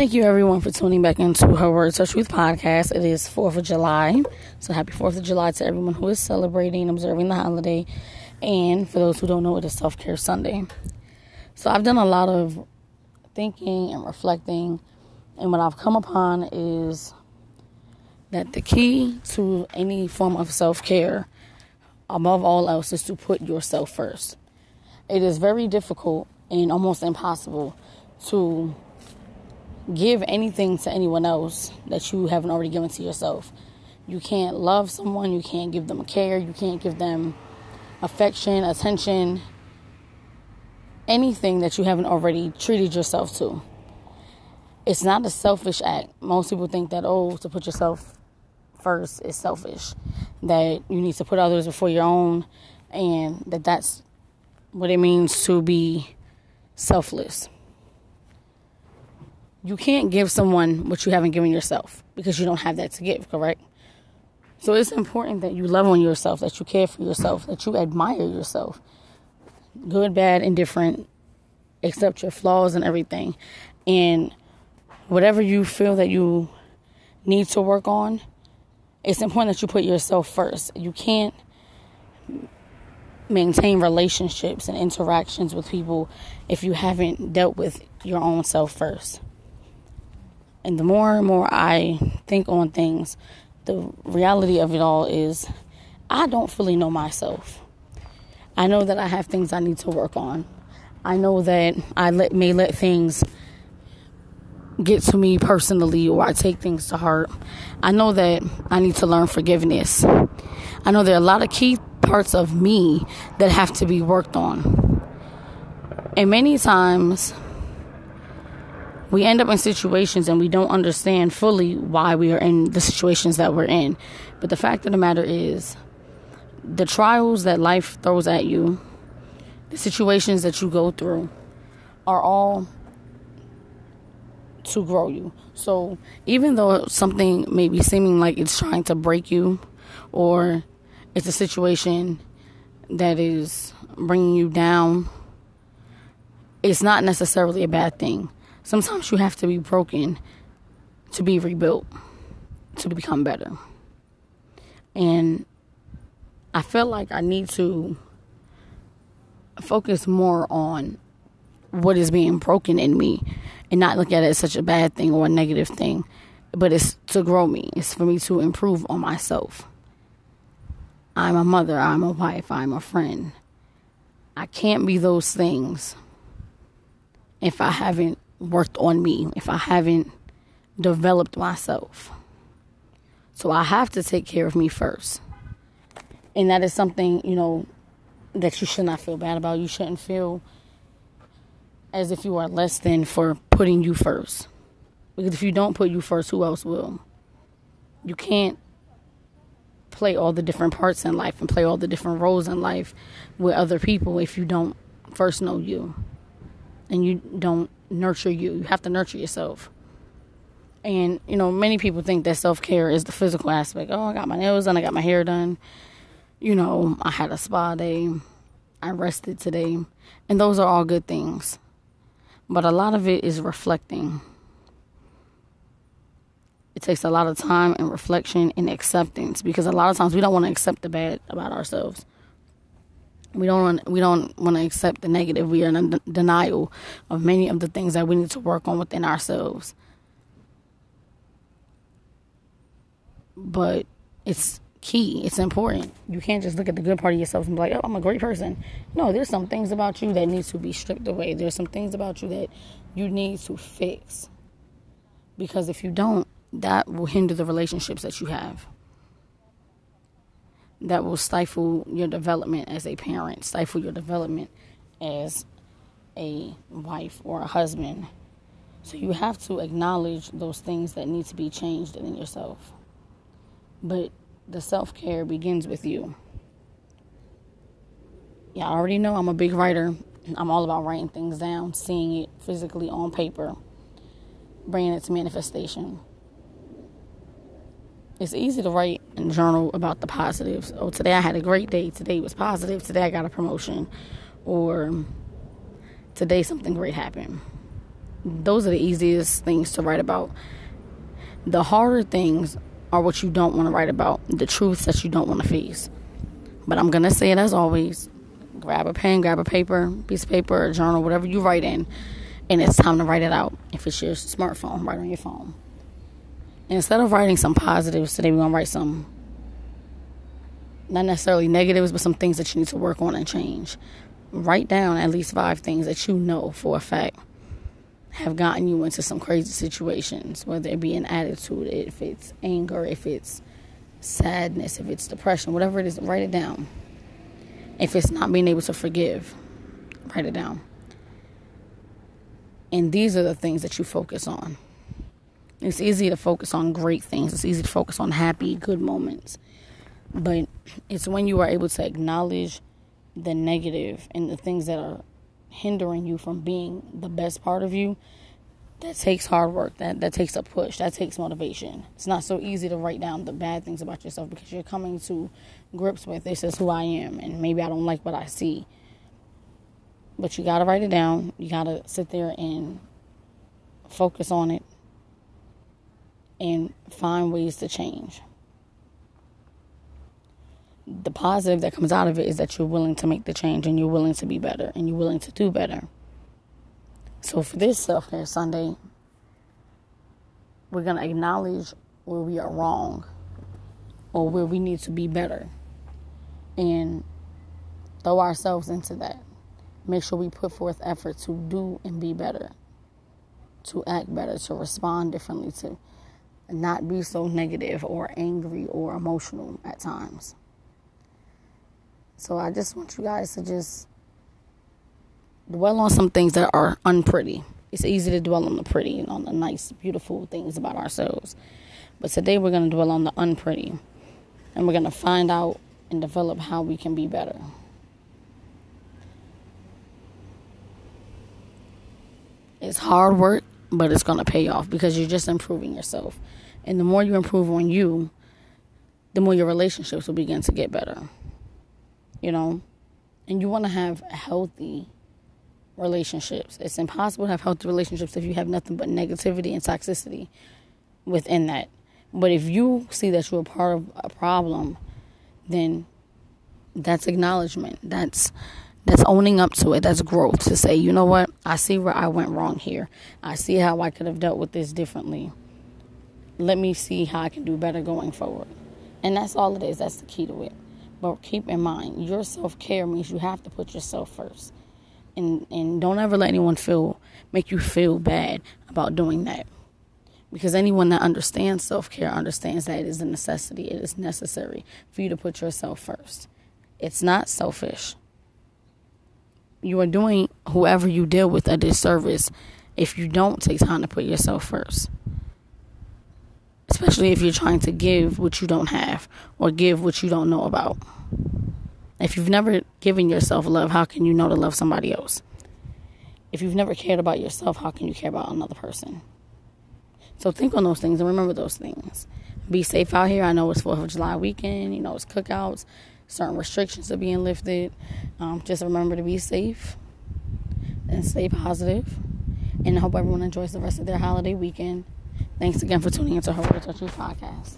Thank you, everyone, for tuning back into Her Words, Her Truth podcast. It is 4th of July. So, happy 4th of July to everyone who is celebrating observing the holiday. And for those who don't know, it is Self Care Sunday. So, I've done a lot of thinking and reflecting. And what I've come upon is that the key to any form of self care, above all else, is to put yourself first. It is very difficult and almost impossible to give anything to anyone else that you haven't already given to yourself. You can't love someone, you can't give them care, you can't give them affection, attention, anything that you haven't already treated yourself to. It's not a selfish act. Most people think that, oh, to put yourself first is selfish, that you need to put others before your own, and that that's what it means to be selfless you can't give someone what you haven't given yourself because you don't have that to give, correct? So it's important that you love on yourself, that you care for yourself, that you admire yourself. Good, bad, indifferent, accept your flaws and everything. And whatever you feel that you need to work on, it's important that you put yourself first. You can't maintain relationships and interactions with people if you haven't dealt with your own self first. And the more and more I think on things, the reality of it all is I don't fully know myself. I know that I have things I need to work on. I know that I let, may let things get to me personally or I take things to heart. I know that I need to learn forgiveness. I know there are a lot of key parts of me that have to be worked on. And many times, we end up in situations and we don't understand fully why we are in the situations that we're in. But the fact of the matter is, the trials that life throws at you, the situations that you go through, are all to grow you. So even though something may be seeming like it's trying to break you, or it's a situation that is bringing you down, it's not necessarily a bad thing Sometimes you have to be broken to be rebuilt, to become better. And I feel like I need to focus more on what is being broken in me and not look at it as such a bad thing or a negative thing, but it's to grow me. It's for me to improve on myself. I'm a mother, I'm a wife, I'm a friend. I can't be those things if I haven't worked on me, if I haven't developed myself. So I have to take care of me first. And that is something, you know, that you should not feel bad about. You shouldn't feel as if you are less than for putting you first. Because if you don't put you first, who else will? You can't play all the different parts in life and play all the different roles in life with other people if you don't first know you and you don't nurture you. You have to nurture yourself. And, you know, many people think that self care is the physical aspect. Oh, I got my nails done, I got my hair done. You know, I had a spa day, I rested today. And those are all good things. But a lot of it is reflecting. It takes a lot of time and reflection and acceptance because a lot of times we don't want to accept the bad about ourselves. We don't want, we don't want to accept the negative. We are in denial of many of the things that we need to work on within ourselves. But it's key. It's important. You can't just look at the good part of yourself and be like, "Oh, I'm a great person." No, there's some things about you that needs to be stripped away. There's some things about you that you need to fix. Because if you don't, that will hinder the relationships that you have that will stifle your development as a parent, stifle your development as a wife or a husband. So you have to acknowledge those things that need to be changed in yourself. But the self care begins with you. Yeah, I already know I'm a big writer. I'm all about writing things down, seeing it physically on paper, bringing it to manifestation it's easy to write and journal about the positives. Oh, today I had a great day. Today was positive. Today I got a promotion. Or today something great happened. those are the easiest things to write about. The harder things are what you don't want to write about, the truths that you don't want to face. But I'm going to say it as always grab a pen, grab a paper, piece of paper, a journal, whatever you write in, and it's time to write it out. If it's your smartphone, write on your phone. Instead of writing some positives today, we're going to write some not necessarily negatives, but some things that you need to work on and change. Write down at least five things that you know for a fact have gotten you into some crazy situations, whether it be an attitude, if it's anger, if it's sadness, if it's depression, whatever it is, write it down. If it's not being able to forgive, write it down. And these are the things that you focus on. It's easy to focus on great things, it's easy to focus on happy, good moments. But it's when you are able to acknowledge the negative and the things that are hindering you from being the best part of you that takes hard work. That that takes a push. That takes motivation. It's not so easy to write down the bad things about yourself because you're coming to grips with this is who i am and maybe i don't like what i see. But you got to write it down. You got to sit there and focus on it and find ways to change the positive that comes out of it is that you're willing to make the change and you're willing to be better and you're willing to do better. So for this self care Sunday, we're going to acknowledge where we are wrong or where we need to be better and throw ourselves into that. Make sure we put forth effort to do and be better, to act better, to respond differently, to not be so negative or angry or emotional at times. So I just want you guys to just dwell on some things that are unpretty. It's easy to dwell on the pretty and on the nice, beautiful things about ourselves. But today we're going to dwell on the unpretty. And we're going to find out and develop how we can be better. It's hard work, but it's going to pay off because you're just improving yourself. And the more you improve on you, the more your relationships will begin to get better you know, and you want to have healthy relationships. It's impossible to have healthy relationships if you have nothing but negativity and toxicity within that. But if you see that you're a part of a problem, then that's acknowledgement. That's that's owning up to it. That's growth to say, you know what? I see where I went wrong here. I see how I could have dealt with this differently. Let me see how I can do better going forward. And that's all it is. That's the key to it. But keep in mind, your self care means you have to put yourself first. And and don't ever let anyone feel make you feel bad about doing that. Because anyone that understands self care understands that it is a necessity. It is necessary for you to put yourself first. It's not selfish. You are doing whoever you deal with a disservice if you don't take time to put yourself first especially if you're trying to give what you don't have or give what you don't know about. If you've never given yourself love, how can you know to love somebody else? If you've never cared about yourself, how can you care about another person? So think on those things and remember those things. Be safe out here. I know it's 4th of July weekend, you know, it's cookouts, certain restrictions are being lifted. Um, just remember to be safe and stay positive. And I hope everyone enjoys the rest of their holiday weekend. Thanks again for tuning into Her Are True podcast.